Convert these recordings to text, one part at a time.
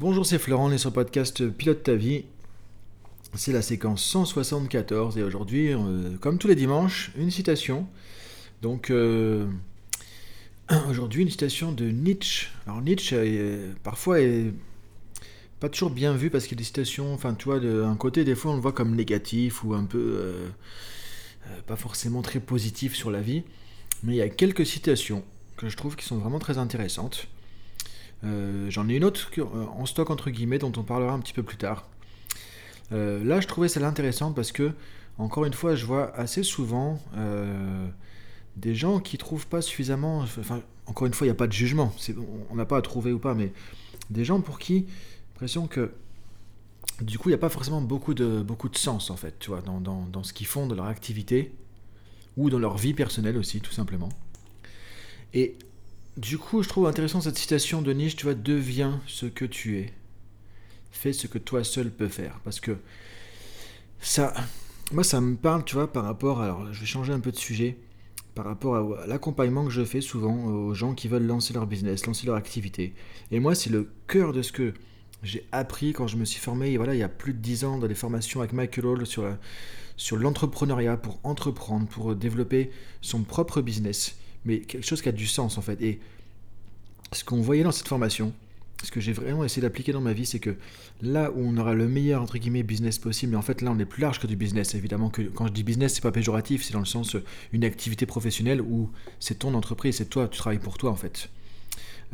Bonjour, c'est Florent, on est sur le podcast Pilote ta vie. C'est la séquence 174 et aujourd'hui, euh, comme tous les dimanches, une citation. Donc euh, aujourd'hui, une citation de Nietzsche. Alors Nietzsche, euh, parfois, est pas toujours bien vu parce qu'il y a des citations, enfin tu vois, d'un côté, des fois on le voit comme négatif ou un peu pas forcément très positif sur la vie. Mais il y a quelques citations que je trouve qui sont vraiment très intéressantes. Euh, j'en ai une autre euh, en stock entre guillemets dont on parlera un petit peu plus tard. Euh, là, je trouvais celle intéressante parce que, encore une fois, je vois assez souvent des gens qui trouvent pas suffisamment. Enfin, encore une fois, il n'y a pas de jugement. On n'a pas à trouver ou pas, mais des gens pour qui, l'impression que du coup, il n'y a pas forcément beaucoup de, beaucoup de sens en fait, tu vois, dans, dans, dans ce qu'ils font de leur activité ou dans leur vie personnelle aussi, tout simplement. Et du coup, je trouve intéressant cette citation de Nietzsche, tu vois, deviens ce que tu es. Fais ce que toi seul peux faire. Parce que ça, moi, ça me parle, tu vois, par rapport, alors je vais changer un peu de sujet, par rapport à l'accompagnement que je fais souvent aux gens qui veulent lancer leur business, lancer leur activité. Et moi, c'est le cœur de ce que j'ai appris quand je me suis formé, voilà, il y a plus de 10 ans, dans des formations avec Michael Hall sur l'entrepreneuriat, pour entreprendre, pour développer son propre business mais quelque chose qui a du sens en fait. Et ce qu'on voyait dans cette formation, ce que j'ai vraiment essayé d'appliquer dans ma vie, c'est que là où on aura le meilleur entre guillemets business possible, mais en fait là on est plus large que du business. Évidemment que quand je dis business, c'est pas péjoratif, c'est dans le sens euh, une activité professionnelle où c'est ton entreprise, c'est toi, tu travailles pour toi en fait,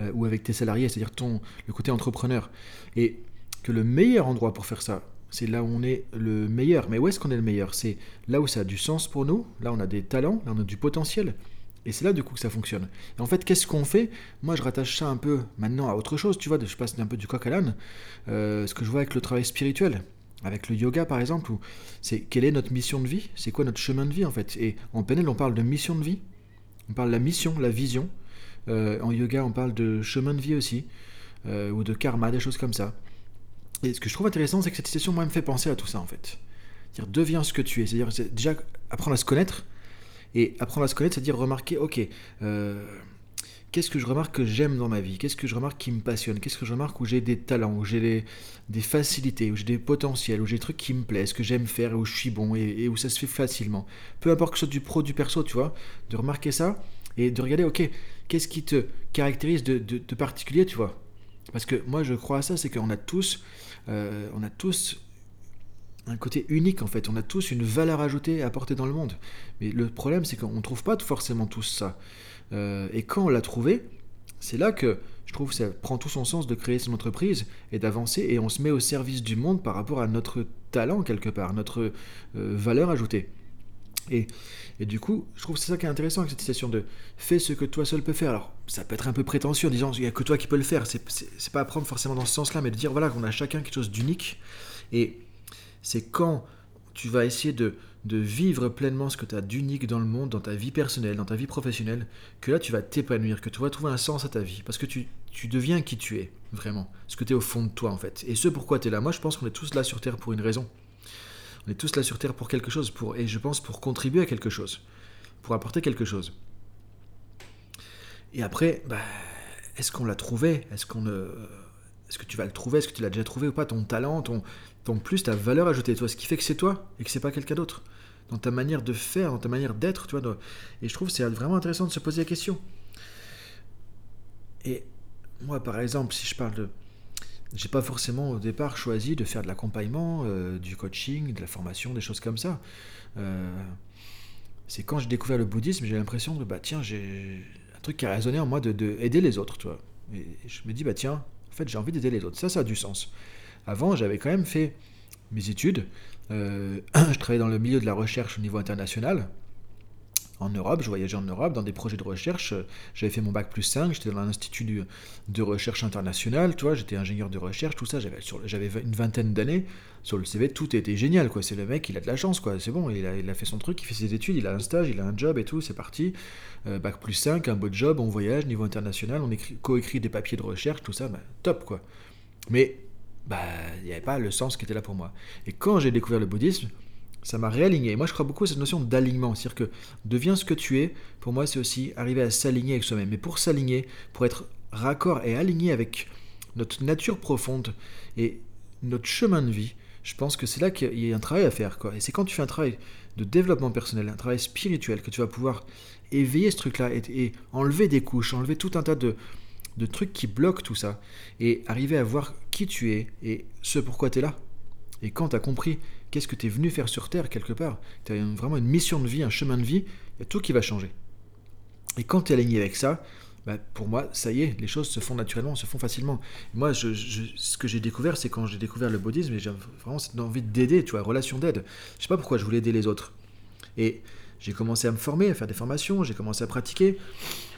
euh, ou avec tes salariés, c'est-à-dire ton le côté entrepreneur. Et que le meilleur endroit pour faire ça, c'est là où on est le meilleur. Mais où est-ce qu'on est le meilleur? C'est là où ça a du sens pour nous, là on a des talents, là on a du potentiel. Et c'est là du coup que ça fonctionne. En fait, qu'est-ce qu'on fait? Moi, je rattache ça un peu maintenant à autre chose, tu vois, je passe un peu du coq à l'âne. Euh, ce que je vois avec le travail spirituel, avec le yoga par exemple, c'est quelle est notre mission de vie? C'est quoi notre chemin de vie en fait? Et en PNL, on parle de mission de vie, on parle de la mission, la vision. Euh, en yoga, on parle de chemin de vie aussi, euh, ou de karma, des choses comme ça. Et ce que je trouve intéressant, c'est que cette citation, moi, me fait penser à tout ça en fait. C'est-à-dire, deviens ce que tu es. C'est-à-dire, déjà apprendre à se connaître, et apprendre à se connaître, c'est-à-dire remarquer, ok, euh, qu'est-ce que je remarque que j'aime dans ma vie? Qu'est-ce que je remarque qui me passionne? Qu'est-ce que je remarque où j'ai des talents, où j'ai des, facilités, où j'ai des potentiels, où j'ai des trucs qui me plaisent, que j'aime faire et où je suis bon et, où ça se fait facilement. Peu importe que ce soit du pro, du perso, tu vois, de remarquer ça et de regarder, ok, qu'est-ce qui te caractérise de, particulier, tu vois? Parce que moi, je crois à ça, c'est qu'on a tous, euh, on a tous un côté unique en fait. On a tous une valeur ajoutée à apporter dans le monde. Mais le problème, c'est qu'on ne trouve pas forcément tous ça. Euh, et quand on l'a trouvé, c'est là que je trouve que ça prend tout son sens de créer son entreprise et d'avancer et on se met au service du monde par rapport à notre talent quelque part, notre euh, valeur ajoutée. Et, et, du coup, je trouve que c'est ça qui est intéressant avec cette citation de fais ce que toi seul peux faire. Alors, ça peut être un peu prétentieux en disant il n'y a que toi qui peux le faire. C'est pas apprendre forcément dans ce sens-là, mais de dire voilà qu'on a chacun quelque chose d'unique. Et c'est quand tu vas essayer de, vivre pleinement ce que tu as d'unique dans le monde, dans ta vie personnelle, dans ta vie professionnelle, que là tu vas t'épanouir, que tu vas trouver un sens à ta vie, parce que tu, deviens qui tu es, vraiment, ce que tu es au fond de toi en fait. Et ce pourquoi tu es là, moi je pense qu'on est tous là sur Terre pour une raison. On est tous là sur Terre pour quelque chose, pour, et je pense pour contribuer à quelque chose, pour apporter quelque chose. Et après, bah, est-ce qu'on l'a trouvé? Est-ce qu'on est-ce que tu vas le trouver? Est-ce que tu l'as déjà trouvé ou pas? Ton talent, ton, plus, ta valeur ajoutée, toi, ce qui fait que c'est toi et que c'est pas quelqu'un d'autre. Dans ta manière de faire, dans ta manière d'être, tu. Et je trouve que c'est vraiment intéressant de se poser la question. Et moi, par exemple, si je parle de. J'ai pas forcément au départ choisi de faire de l'accompagnement, euh, du coaching, de la formation, des choses comme ça. Euh, c'est quand j'ai découvert le bouddhisme, j'ai l'impression de, bah tiens, j'ai un truc qui a résonné en moi de, de aider les autres, tu. Et je me dis, bah tiens, en fait, j'ai envie d'aider les autres. Ça, ça a du sens. Avant, j'avais quand même fait mes études. Euh, je travaillais dans le milieu de la recherche au niveau international. En Europe, je voyageais en Europe dans des projets de recherche. J'avais fait mon bac plus 5, j'étais dans un institut de, recherche internationale, tu vois, j'étais ingénieur de recherche, tout ça, j'avais une vingtaine d'années. Sur le CV, tout était génial, quoi. C'est le mec, il a de la chance, quoi. C'est bon, il a, fait son truc, il fait ses études, il a un stage, il a un job et tout, c'est parti. Euh, bac plus 5, un beau job, on voyage, niveau international, on écrit, coécrit des papiers de recherche, tout ça, bah, top, quoi. Mais bah, il n'y avait pas le sens qui était là pour moi. Et quand j'ai découvert le bouddhisme, ça m'a réaligné. moi, je crois beaucoup à cette notion d'alignement. C'est-à-dire que deviens ce que tu es, pour moi, c'est aussi arriver à s'aligner avec soi-même. Mais pour s'aligner, pour être raccord et aligné avec notre nature profonde et notre chemin de vie, je pense que c'est là qu'il y a un travail à faire. Quoi. Et c'est quand tu fais un travail de développement personnel, un travail spirituel, que tu vas pouvoir éveiller ce truc-là et, enlever des couches, enlever tout un tas de, de trucs qui bloquent tout ça, et arriver à voir qui tu es et ce pourquoi tu es là. Et quand tu as compris qu'est-ce que tu es venu faire sur Terre quelque part, tu as vraiment une mission de vie, un chemin de vie, il y a tout qui va changer. Et quand tu es aligné avec ça, bah, pour moi, ça y est, les choses se font naturellement, se font facilement. Moi, ce que j'ai découvert, c'est quand j'ai découvert le bouddhisme, j'ai vraiment cette envie d'aider, tu vois, relation d'aide. Je sais pas pourquoi je voulais aider les autres. Et j'ai commencé à me former, à faire des formations, j'ai commencé à pratiquer.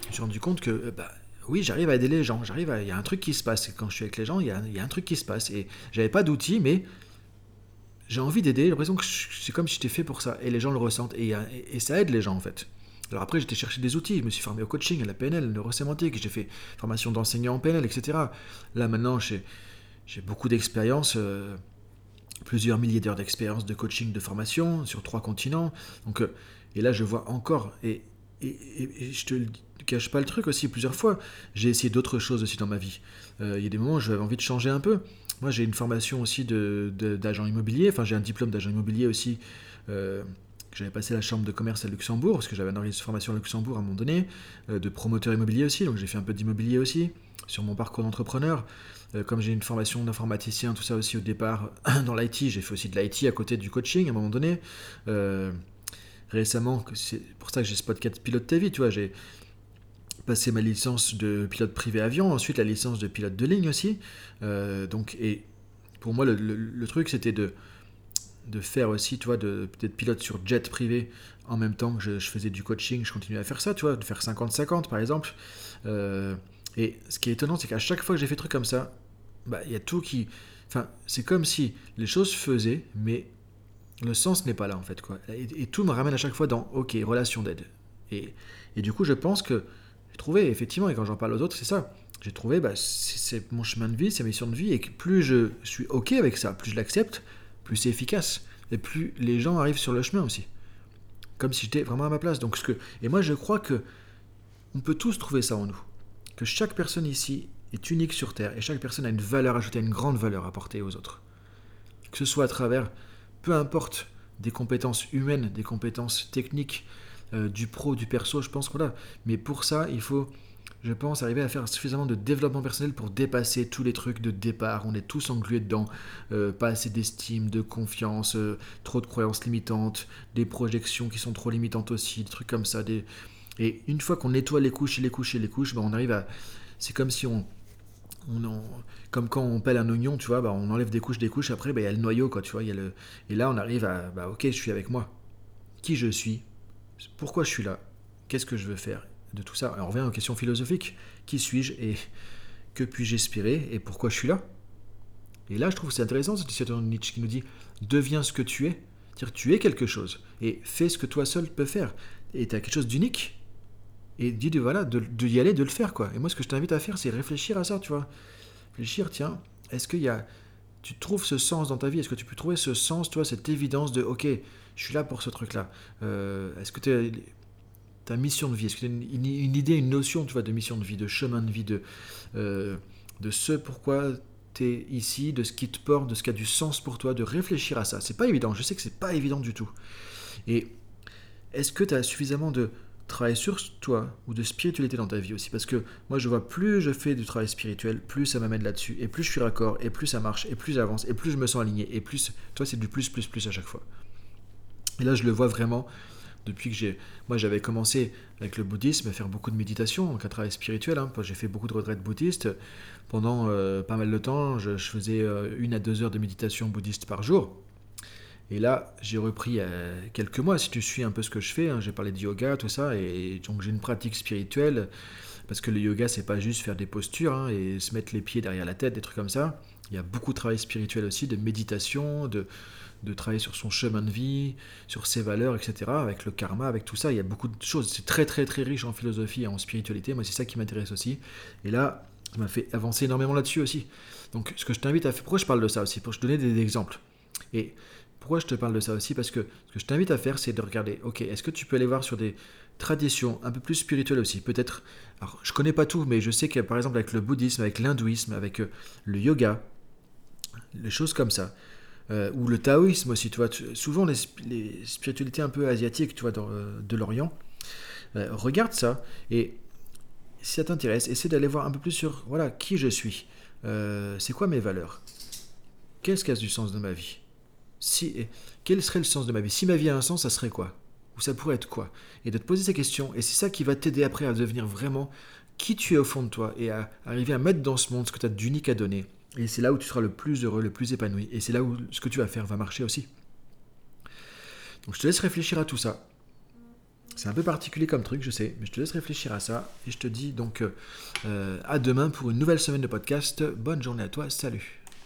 Je me suis rendu compte que, bah, oui, j'arrive à aider les gens, j'arrive il y a un truc qui se passe. Quand je suis avec les gens, il y y a un truc qui se passe. Et j'avais pas d'outils, mais j'ai envie d'aider, j'ai l'impression que c'est comme si j'étais fait pour ça. Et les gens le ressentent. et, ça aide les gens, en fait. Alors après, j'étais chercher des outils, je me suis formé au coaching, à la PNL, neurosémantique, j'ai fait formation d'enseignant en PNL, etc. Là maintenant, j'ai beaucoup d'expérience, euh, plusieurs milliers d'heures d'expérience de coaching, de formation sur trois continents. Donc, euh, et là, je vois encore, et, et, je te cache pas le truc aussi, plusieurs fois, j'ai essayé d'autres choses aussi dans ma vie. Euh, il y a des moments où j'avais envie de changer un peu. Moi, j'ai une formation aussi d'agent immobilier, enfin j'ai un diplôme d'agent immobilier aussi j'avais passé la chambre de commerce à Luxembourg, parce que j'avais une formation à Luxembourg à un moment donné, euh, de promoteur immobilier aussi, donc j'ai fait un peu d'immobilier aussi, sur mon parcours d'entrepreneur. Euh, comme j'ai une formation d'informaticien, tout ça aussi au départ dans l'IT, j'ai fait aussi de l'IT à côté du coaching à un moment donné. Euh, récemment, c'est pour ça que j'ai ce podcast Pilote vie, tu vois, j'ai passé ma licence de pilote privé avion, ensuite la licence de pilote de ligne aussi. donc, et pour moi, le truc, c'était de de faire aussi, tu vois, de peut-être pilote sur jet privé en même temps que je, faisais du coaching, je continuais à faire ça, tu vois, de faire 50-50 par exemple. Euh, et ce qui est étonnant, c'est qu'à chaque fois que j'ai fait des trucs comme ça, bah, il y a tout qui. Enfin, c'est comme si les choses faisaient, mais le sens n'est pas là en fait, quoi. Et, tout me ramène à chaque fois dans, ok, relation d'aide. Et, et, du coup, je pense que trouvé, effectivement, et quand j'en parle aux autres, c'est ça. J'ai trouvé, bah, c'est mon chemin de vie, c'est ma mission de vie, et que plus je suis ok avec ça, plus je l'accepte, plus c'est efficace, et plus les gens arrivent sur le chemin aussi. Comme si j'étais vraiment à ma place. Donc ce que, et moi je crois que on peut tous trouver ça en nous. Que chaque personne ici est unique sur Terre et chaque personne a une valeur ajoutée, une grande valeur apportée aux autres. Que ce soit à travers, peu importe, des compétences humaines, des compétences techniques, euh, du pro, du perso, je pense, voilà. Mais pour ça, il faut je pense, arriver à faire suffisamment de développement personnel pour dépasser tous les trucs de départ. On est tous englués dedans. Euh, pas assez d'estime, de confiance, euh, trop de croyances limitantes, des projections qui sont trop limitantes aussi, des trucs comme ça. Des... Et une fois qu'on nettoie les couches et les couches et les couches, ben on arrive à. C'est comme si on. on Comme quand on pèle un oignon, tu vois, ben on enlève des couches, des couches, après ben, il y a le noyau, quoi, tu vois. Y a le... Et là, on arrive à. Bah, ok, je suis avec moi. Qui je suis? Pourquoi je suis là? Qu'est-ce que je veux faire de tout ça? on revient aux questions philosophiques. Qui suis-je et que puis-je espérer et pourquoi je suis là? Et là, je trouve que c'est intéressant, cette citation de Nietzsche qui nous dit Deviens ce que tu es. Dire tu es quelque chose et fais ce que toi seul peux faire. Et tu as quelque chose d'unique. Et dis de voilà, de, y aller, de le faire quoi. Et moi, ce que je t'invite à faire, c'est réfléchir à ça, tu vois. Réfléchir, tiens, est-ce qu'il y a tu trouves ce sens dans ta vie? Est-ce que tu peux trouver ce sens, toi, cette évidence de OK, je suis là pour ce truc-là? Euh, Est-ce que tu ta mission de vie Est-ce que tu as une, idée, une notion tu vois, de mission de vie, de chemin de vie, de, euh, ce pourquoi tu es ici, de ce qui te porte, de ce qui a du sens pour toi, de réfléchir à ça? C'est pas évident, je sais que c'est pas évident du tout. Et est-ce que tu as suffisamment de travail sur toi ou de spiritualité dans ta vie aussi Parce que moi je vois plus je fais du travail spirituel, plus ça m'amène là-dessus, et plus je suis raccord, et plus ça marche, et plus j'avance, et plus je me sens aligné, et plus, toi c'est du plus, plus, plus à chaque fois. Et là je le vois vraiment depuis que j'ai. Moi, j'avais commencé avec le bouddhisme à faire beaucoup de méditation, donc un travail spirituel. Hein. J'ai fait beaucoup de retraites bouddhistes. Pendant euh, pas mal de temps, je, faisais euh, une à deux heures de méditation bouddhiste par jour. Et là, j'ai repris a quelques mois, si tu suis un peu ce que je fais, hein, j'ai parlé de yoga, tout ça, et donc j'ai une pratique spirituelle, parce que le yoga, c'est pas juste faire des postures hein, et se mettre les pieds derrière la tête, des trucs comme ça. Il y a beaucoup de travail spirituel aussi, de méditation, de, de travailler sur son chemin de vie, sur ses valeurs, etc. Avec le karma, avec tout ça, il y a beaucoup de choses. C'est très très très riche en philosophie et en spiritualité. Moi, c'est ça qui m'intéresse aussi. Et là, ça m'a fait avancer énormément là-dessus aussi. Donc, ce que je t'invite à faire, pourquoi je parle de ça aussi? Pour te donner des exemples. Et pourquoi je te parle de ça aussi Parce que ce que je t'invite à faire, c'est de regarder, ok, est-ce que tu peux aller voir sur des, traditions un peu plus spirituelles aussi. Peut-être, alors je connais pas tout, mais je sais que par exemple avec le bouddhisme, avec l'hindouisme, avec euh, le yoga, les choses comme ça, euh, ou le taoïsme aussi, tu vois, souvent les, spiritualités un peu asiatiques, tu vois, euh, de l'Orient, regarde ça et si ça t'intéresse, essaie d'aller voir un peu plus sur voilà qui je suis, c'est quoi mes valeurs, qu'est-ce qui a du sens dans ma vie, si quel serait le sens de ma vie, si ma vie a un sens, ça serait quoi? Ou ça pourrait être quoi? Et de te poser ces questions, et c'est ça qui va t'aider après à devenir vraiment qui tu es au fond de toi, et à arriver à mettre dans ce monde ce que tu as d'unique à donner. Et c'est là où tu seras le plus heureux, le plus épanoui, et c'est là où ce que tu vas faire va marcher aussi. Donc je te laisse réfléchir à tout ça. C'est un peu particulier comme truc, je sais, mais je te laisse réfléchir à ça, et je te dis donc euh, à demain pour une nouvelle semaine de podcast. Bonne journée à toi, salut